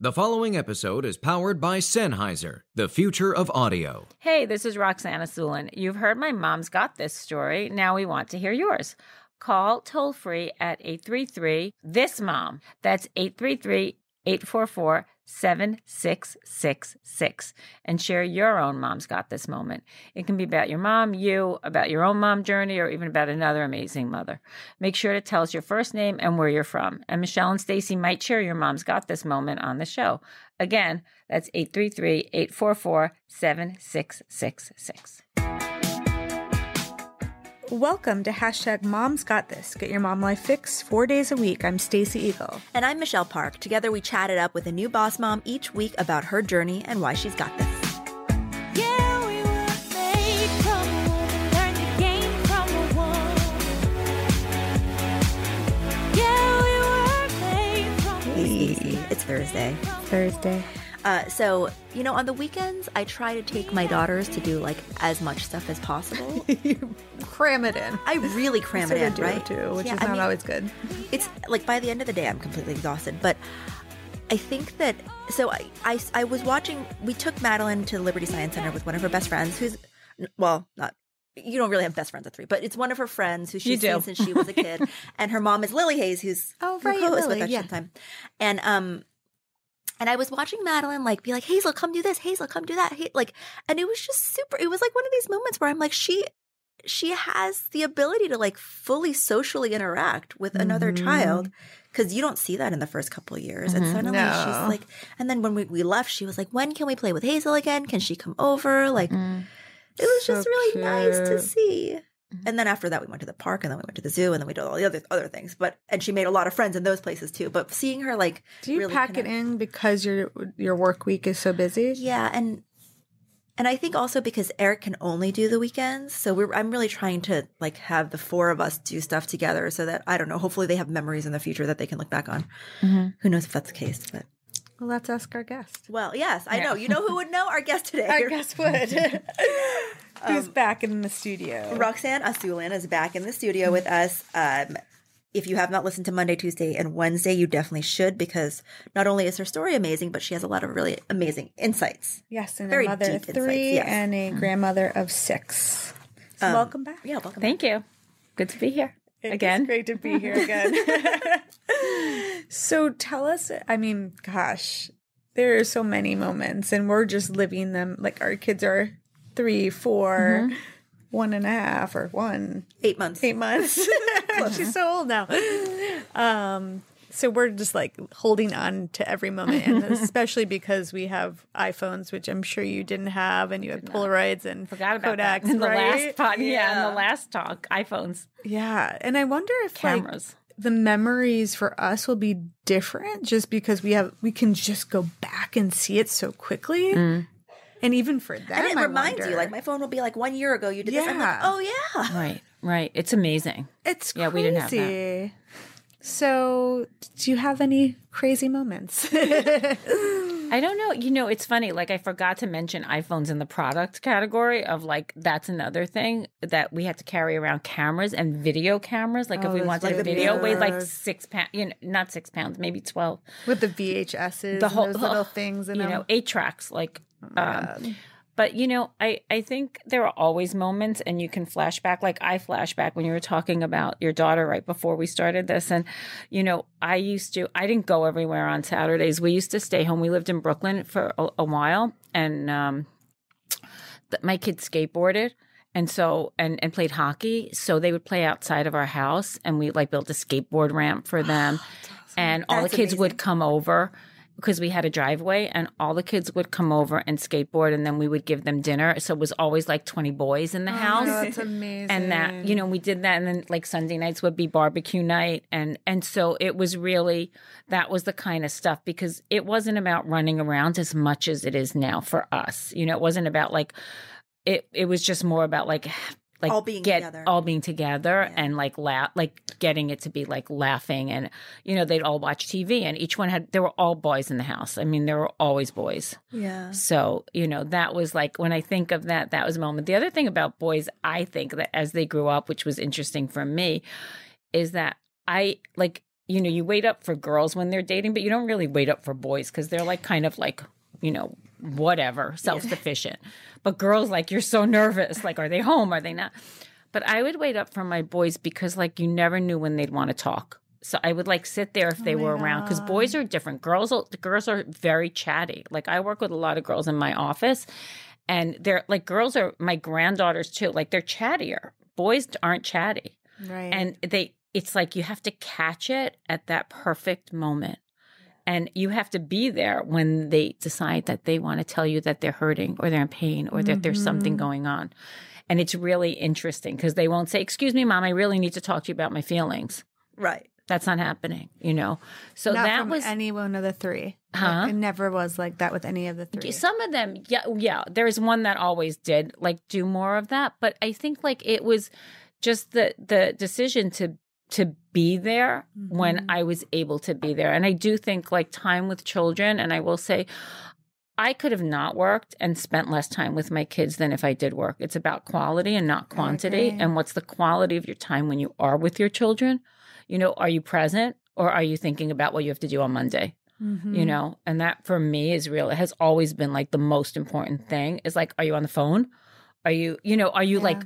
The following episode is powered by Sennheiser, the future of audio. Hey, this is Roxanne Assoulin. You've heard my mom's got this story. Now we want to hear yours. Call toll free at 833 This Mom. That's 833 844 7666 and share your own Mom's Got This moment. It can be about your mom, you, about your own mom journey, or even about another amazing mother. Make sure to tell us your first name and where you're from. And Michelle and Stacy might share your Mom's Got This moment on the show. Again, that's 833 844 7666. Welcome to hashtag Mom's Got This. Get your mom life fix four days a week. I'm Stacy Igel. And I'm Michelle Park. Together we chatted up with a new boss mom each week about her journey and why she's got this. Yeah, we were made from a woman, learned the game from a woman. Yeah, we were made from a Stacy, It's Thursday. Thursday. Uh, so, you know, on the weekends, I try to take my daughters to do like as much stuff as possible. Cram it in. I really cram it in, do right? too, which Yeah, is I not mean, always good. It's like by the end of the day, I'm completely exhausted. But I think that so I, I I was watching. We took Madeline to the Liberty Science Center with one of her best friends, who's well, not. You don't really have best friends at three, but it's one of her friends who she's You seen since she was a kid, and her mom is Lily Hayes, who's Oh, who right, co-hosts Lily, with us yeah. sometime. And um, and I was watching Madeline like be like, Hazel, come do this. Hazel, come do that. Hey, like, and it was just super. It was like one of these moments where I'm like, she she has the ability to like fully socially interact with another Mm-hmm. child because you don't see that in the first couple of years and suddenly No. she's like and then when we, we left she was like when can we play with hazel again can she come over like Mm. it was So just really nice to cute. See and then after that we went to the park and then we went to the zoo and then we did all the other other things but and she made a lot of friends in those places too but seeing her like Do you really pack connect- it in because your your work week is so busy? yeah, and and I think also because Eric can only do the weekends, so we're I'm really trying to like have the four of us do stuff together, so that I don't know. Hopefully, they have memories in the future that they can look back on. Mm-hmm. Who knows if that's the case? But Well, let's ask our guest. well, yes, I know. You know who would know? Our guest today, Our guest would. Who's back in the studio? Roxanne Assoulin is back in the studio with us. Um, if you have not listened to Monday, Tuesday, and Wednesday, you definitely should because not only is her story amazing, but she has a lot of really amazing insights. Yes, and Very a mother of three yes. and a grandmother of six. So Um, welcome back. Yeah, welcome. Thank you. Good to be here Again. great to be here again. so tell us, I mean, gosh, there are so many moments, and we're just living them. Like our kids are three, four, one and a half, or one, Eight months. eight months. She's so old now. Um, so we're just like holding on to every moment, and especially because we have iPhones, which I'm sure you didn't have, and you have Polaroids and Forgot about Kodaks, that in the last pod, yeah. in the last talk. iPhones, Yeah, and I wonder if like, cameras. the memories for us will be different just because we have we can just go back and see it so quickly. Mm. And even for that, And it I reminds you, like my phone will be like one year ago you did this. I'm like, Yeah. oh yeah. right, right. It's amazing. it's Yeah, crazy. we didn't have that. So, do you have any crazy moments? I don't know. You know, it's funny. Like I forgot to mention iPhones in the product category of like that's another thing that we had to carry around cameras and video cameras. Like Oh, if we wanted like a video, weighed like six pounds. You know, not six pounds, maybe twelve. With the VHSs, The whole and those little things, and you know, eight tracks. Like, um, God. But you know, I I think there are always moments, and you can flashback. Like I flashback when you were talking about your daughter right before we started this, and you know, I used to. I didn't go everywhere on Saturdays. We used to stay home. We lived in Brooklyn for a, a while, and um, th- my kids skateboarded. And so, and, and played hockey. So they would play outside of our house and we like built a skateboard ramp for them. and all That's the kids amazing. would come over because we had a driveway and all the kids would come over and skateboard and then we would give them dinner. So it was always like 20 boys in the oh, house Oh, that's amazing. and that you know we did that and then like sunday nights would be barbecue night and and so it was really that was the kind of stuff because it wasn't about running around as much as it is now for us you know it wasn't about like it it was just more about like like All being get together. all being together and like laugh like getting it to be like laughing and you know they'd all watch tv and each one had there were all boys in the house i mean there were always boys Yeah. so, you know, that was like when I think of that, that was a moment. The other thing about boys, I think that as they grew up, which was interesting for me, is that I like you know, you wait up for girls when they're dating, but you don't really wait up for boys because they're like kind of like, you know, whatever, self sufficient. But girls, like, you're so nervous. Like, are they home? Are they not? But I would wait up for my boys because, like, you never knew when they'd want to talk. So I would like sit there if they oh were around because boys are different. Girls, are- the girls are very chatty. Like I work with a lot of girls in my office, and they're like girls are my granddaughters too. Like they're chattier. Boys aren't chatty Right. and they it's like you have to catch it at that perfect moment and you have to be there when they decide that they want to tell you that they're hurting or they're in pain or that there's something Mm-hmm. going on and it's really interesting because they won't say excuse me mom i really need to talk to you about my feelings Right. that's not happening you know so Not that was any one of the three. Huh? Like, it never was like that with any of the three. Some of them, yeah, yeah. There's one that always did like do more of that, but I think like it was just the the decision to to be there when I was able to be there, and I do think like time with children, and I will say. I could have not worked and spent less time with my kids than if I did work. It's about quality and not quantity. agree. And what's the quality of your time when you are with your children? You know, are you present or are you thinking about what you have to do on Monday? Mm-hmm. you know and that for me is real it has always been like the most important thing is like are you on the phone are you you know are you like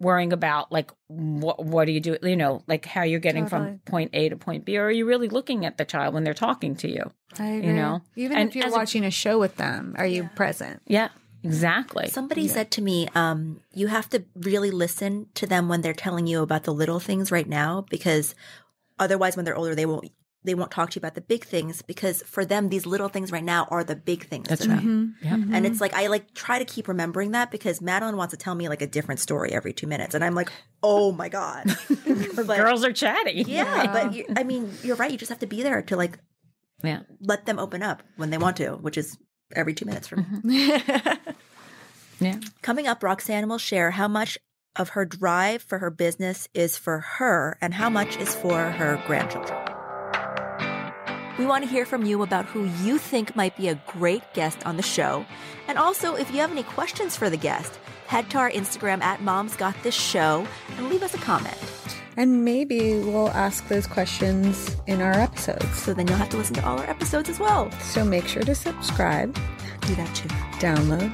worrying about like what what do you do you know like how you're getting Totally. from point a to point b or are you really looking at the child when they're talking to you I agree. know? even And if you're as a- watching a, show with them, are you present? yeah exactly Somebody said to me, um, you have to really listen to them when they're telling you about the little things right now because otherwise when they're older they won't they won't talk to you about the big things because for them these little things right now are the big things That's to right. them. yeah mm-hmm. And it's like I like try to keep remembering that because Madeline wants to tell me like a different story every two minutes, and I'm like, oh my god, but, girls are chatty yeah. But you, I mean, you're right. You just have to be there to like yeah let them open up when they want to, which is every two minutes for me. Mm-hmm. yeah Coming up, Roxanne will share how much of her drive for her business is for her and how much is for her grandchildren. We want to hear from you about who you think might be a great guest on the show. And also, if you have any questions for the guest, head to our Instagram at Mom's Got This Show and leave us a comment. and maybe we'll ask those questions in our episodes. So then you'll have to listen to all our episodes as well. So make sure to subscribe, Do that too. download.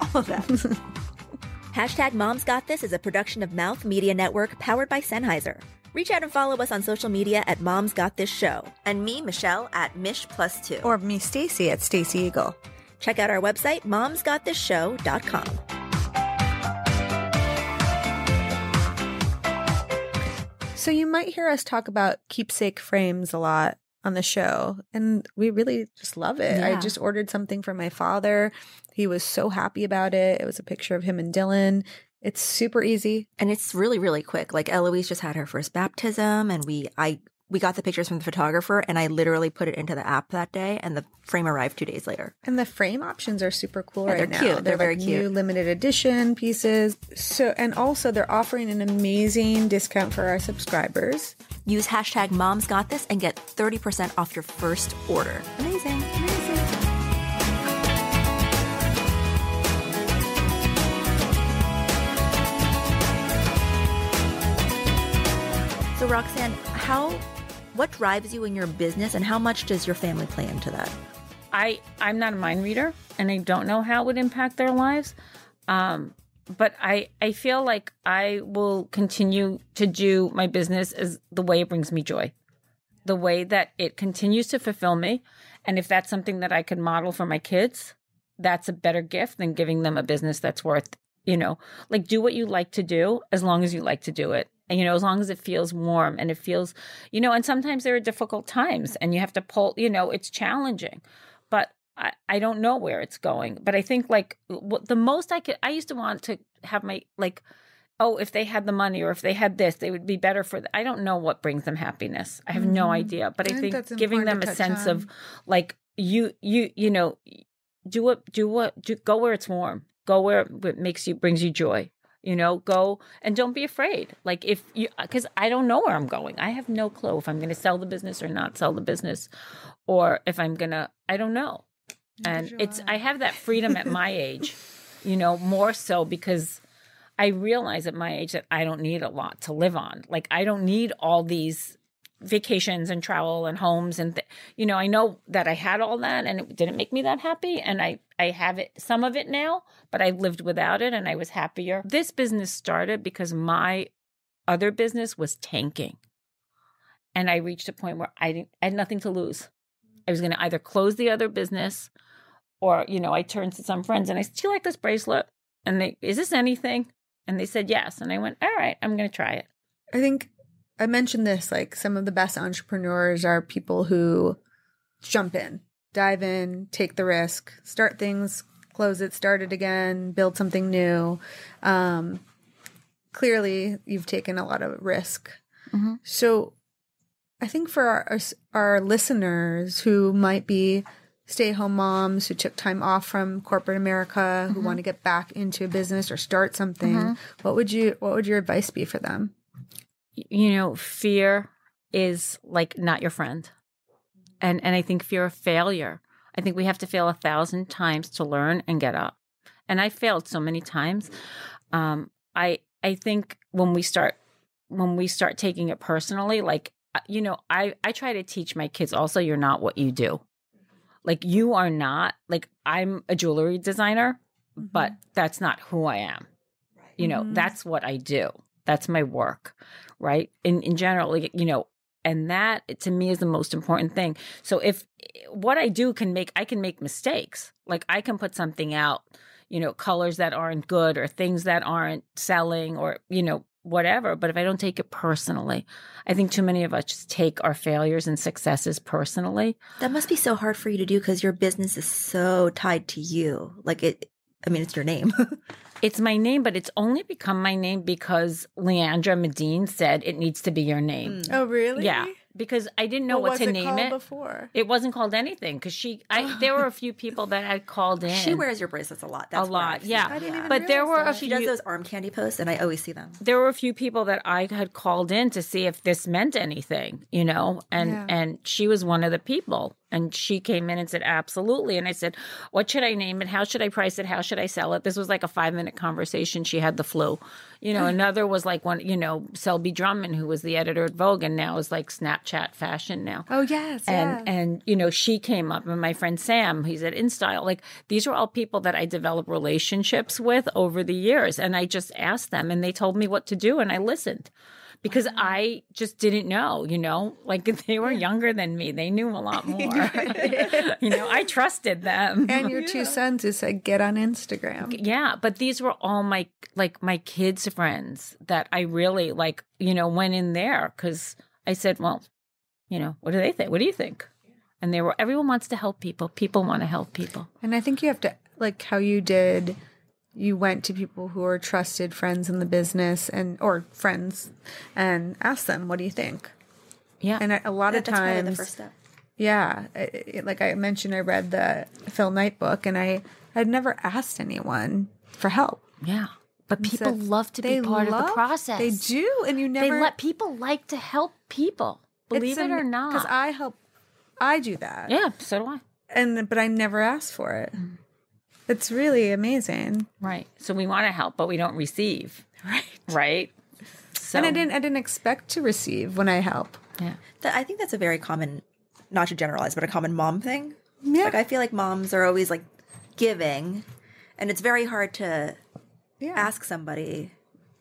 all of that. Hashtag Mom's Got This is a production of Mouth Media Network powered by Sennheiser. Reach out and follow us on social media at Mom's Got This Show. And me, Michelle, at Mish Plus Two. Or me, Stacy, at Stacy Igel. check out our website, momsgotthisshow.com. So you might hear us talk about keepsake frames a lot on the show, and we really just love it. I just ordered something for my father. He was so happy about it. It was a picture of him and Dylan. It's super easy. And it's really, really quick. Like Eloise just had her first baptism and we I we got the pictures from the photographer and I literally put it into the app that day and the frame arrived two days later. And the frame options are super cool Yeah, right they're now. cute. They're very like cute. New limited edition pieces. So and also they're offering an amazing discount for our subscribers. Use hashtag Mom's Got This and get 30% off your first order. Amazing. Roxanne, how what drives you in your business and how much does your family play into that? I I'm not a mind reader, and I don't know how it would impact their lives. Um, but I I feel like I will continue to do my business as the way it brings me joy, the way that it continues to fulfill me, and if that's something that I could model for my kids, that's a better gift than giving them a business that's worth you know like do what you like to do as long as you like to do it and you know as long as it feels warm and it feels you know and sometimes there are difficult times and you have to pull you know it's challenging but I, I don't know where it's going. But I think like what the most I could I used to want to have my like oh if they had the money or if they had this they would be better for th- I don't know what brings them happiness. I have no idea. But I, I think think, giving them a sense of like you you you know do what do what do, go where it's warm. Go where it makes you brings you joy. You know, go and don't be afraid. Like if you, because I don't know where I'm going. I have no clue if I'm going to sell the business or not sell the business, or if I'm gonna. I don't know. And it's I have that freedom at my age, you know, more so because I realize at my age that I don't need a lot to live on. Like I don't need all these vacations and travel and homes and th- you know I know that I had all that and it didn't make me that happy and I I have it some of it now but I lived without it and I was happier. This business started because my other business was tanking. And I reached a point where I didn't I had nothing to lose. I was going to either close the other business or you know I turned to some friends and I said, "Do you like this bracelet?" And they, "Is this anything?" And they said, "Yes." And I went, "All right, I'm going to try it." I think I mentioned this like some of the best entrepreneurs are people who jump in, dive in, take the risk, start things, close it, start it again, build something new. Um, clearly, you've taken a lot of risk. Mhm. So, I think for our our listeners who might be stay home moms who took time off from corporate America who want to get back into a business or start something, what would you what would your advice be for them? You know fear is like not your friend. And and i think fear of failure i think we have to fail a thousand times to learn and get up. And i failed so many times. Um i i think when we start when we start taking it personally like uh, you know i i try to teach my kids also you're not what you do. Like you are not like i'm a jewelry designer but that's not who i am. You know Mhm. that's what i do that's my work right in in general you know and that to me is the most important thing so if what i do can make i can make mistakes like i can put something out you know colors that aren't good or things that aren't selling or you know whatever but if i don't take it personally i think too many of us just take our failures and successes personally That must be so hard for you to do because your business is so tied to you. Like it, I mean, it's your name. it's my name but it's only become my name because leandra medine said it needs to be your name Oh, really? yeah because i didn't know what what, to it name it before? It wasn't called anything because she. I there were a few people that had called in. she wears your bracelets a lot. That's a lot, I've yeah. I didn't even But there realize were a that. She does those arm candy posts, and I always see them. there were a few people that I had called in to see if this meant anything, you know, and Yeah. and she was one of the people, and she came in and said absolutely, and I said, what should I name it? How should I price it? How should I sell it? This was like a five minute conversation. She had the flu, you know. Another was like one, you know, Selby Drummond, who was the editor at Vogue, and now is like Snapchat fashion now. Oh yes, and yeah. and you know she came up and my friend sam he's at instyle like these are all people that i developed relationships with over the years and i just asked them and they told me what to do and i listened because i just didn't know you know? Like they were younger than me. They knew a lot more. You know i trusted them. And your two sons who said get on Instagram. yeah but these were all my like my kids friends that i really like you know went in there because i said well you know what do they think what do you think? And they were everyone wants to help people. People want to help people. And I think you have to like how you did. You went to people who are trusted friends in the business and or friends, and asked them, "What do you think?" yeah And a lot of That's probably times, the first step. yeah, I- I- like I mentioned, I read the Phil Knight book, and I had never asked anyone for help. yeah but people said love to be part of the process They do, and you never they let people like to help people believe it or not because I help. I do that. yeah so do i and but I never asked for it. Mm. It's really amazing, right so we want to help but we don't receive right? right so And I didn't. I didn't expect to receive when I help. yeah That, I think that's a very common, not to generalize, but a common mom thing. Yeah. Like I feel like moms are always like giving, and it's very hard to Yeah, ask somebody.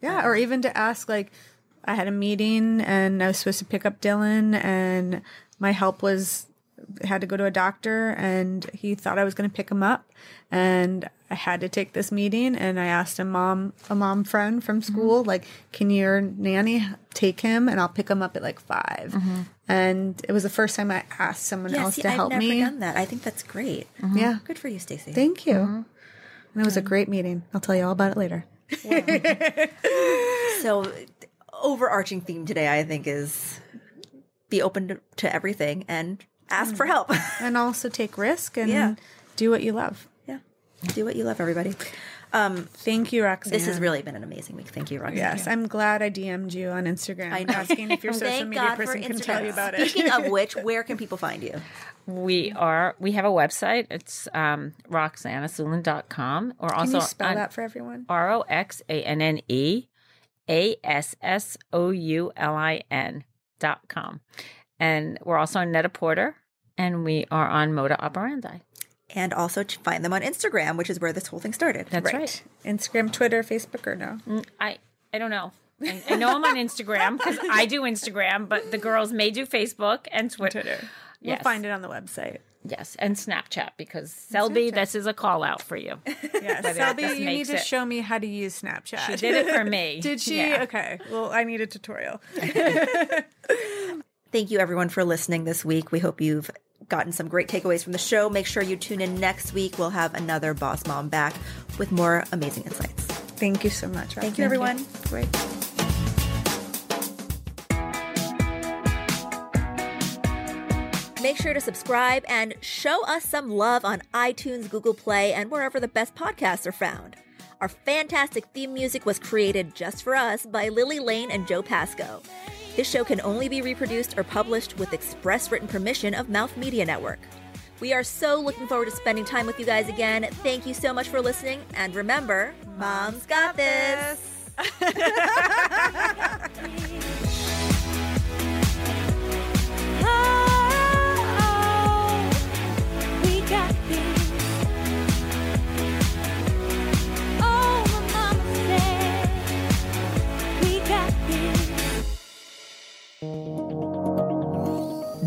yeah, or even to ask. Like, I had a meeting and I was supposed to pick up Dylan, and my help was had to go to a doctor, and he thought I was going to pick him up, and I had to take this meeting, and I asked a mom, a mom friend from Mm-hmm. school, like, can your nanny take him, and I'll pick him up at like 5 And it was the first time I asked someone Mm-hmm. Yeah, else see, to I've help never me. done that. I think that's great. Yeah. Good for you, Stacy. Thank you. Mm-hmm. And it was a great meeting. I'll tell you all about it later. So, overarching theme today, I think, is be open to, to everything and ask for help. And also take risk and Yeah. do what you love. yeah, do what you love, everybody. Um, Thank you, Roxanne. this has really been an amazing week. Thank you, Roxanne. Yes, I'm glad I DM'd you on Instagram I know. asking if your social media God person can tell you about it. Speaking of which, where can people find you? We are we have a website. It's um roxanneassoulin.com or Can also you spell on that for everyone? R O X A N N E A S S O U L I N dot com. And we're also on Net-a-Porter and we are on Moda Operandi. And also to find them on Instagram, which is where this whole thing started. That's right. Instagram, Twitter, Facebook, or no? Mm, I I don't know. I, I know I'm on Instagram because I do Instagram, but the girls may do Facebook and Twitter. Twitter. Yes. We'll find it on the website. Yes, and Snapchat because Selby, this is a call out for you. Yeah, Selby, you need to it- show me how to use Snapchat. She did it for me. Did she? Yeah. Okay. Well, I need a tutorial. Thank you, everyone, for listening this week. We hope you've gotten some great takeaways from the show. Make sure you tune in next week. We'll have another Boss Mom back with more amazing insights. Thank you so much. Thank you, everyone. Great. Make sure to subscribe and show us some love on iTunes, Google Play, and wherever the best podcasts are found. Our fantastic theme music was created just for us by Lily Lane and Joe Pasco. This show can only be reproduced or published with express written permission of Mouth Media Network. We are so looking forward to spending time with you guys again. Thank you so much for listening, and remember, Mom's got this.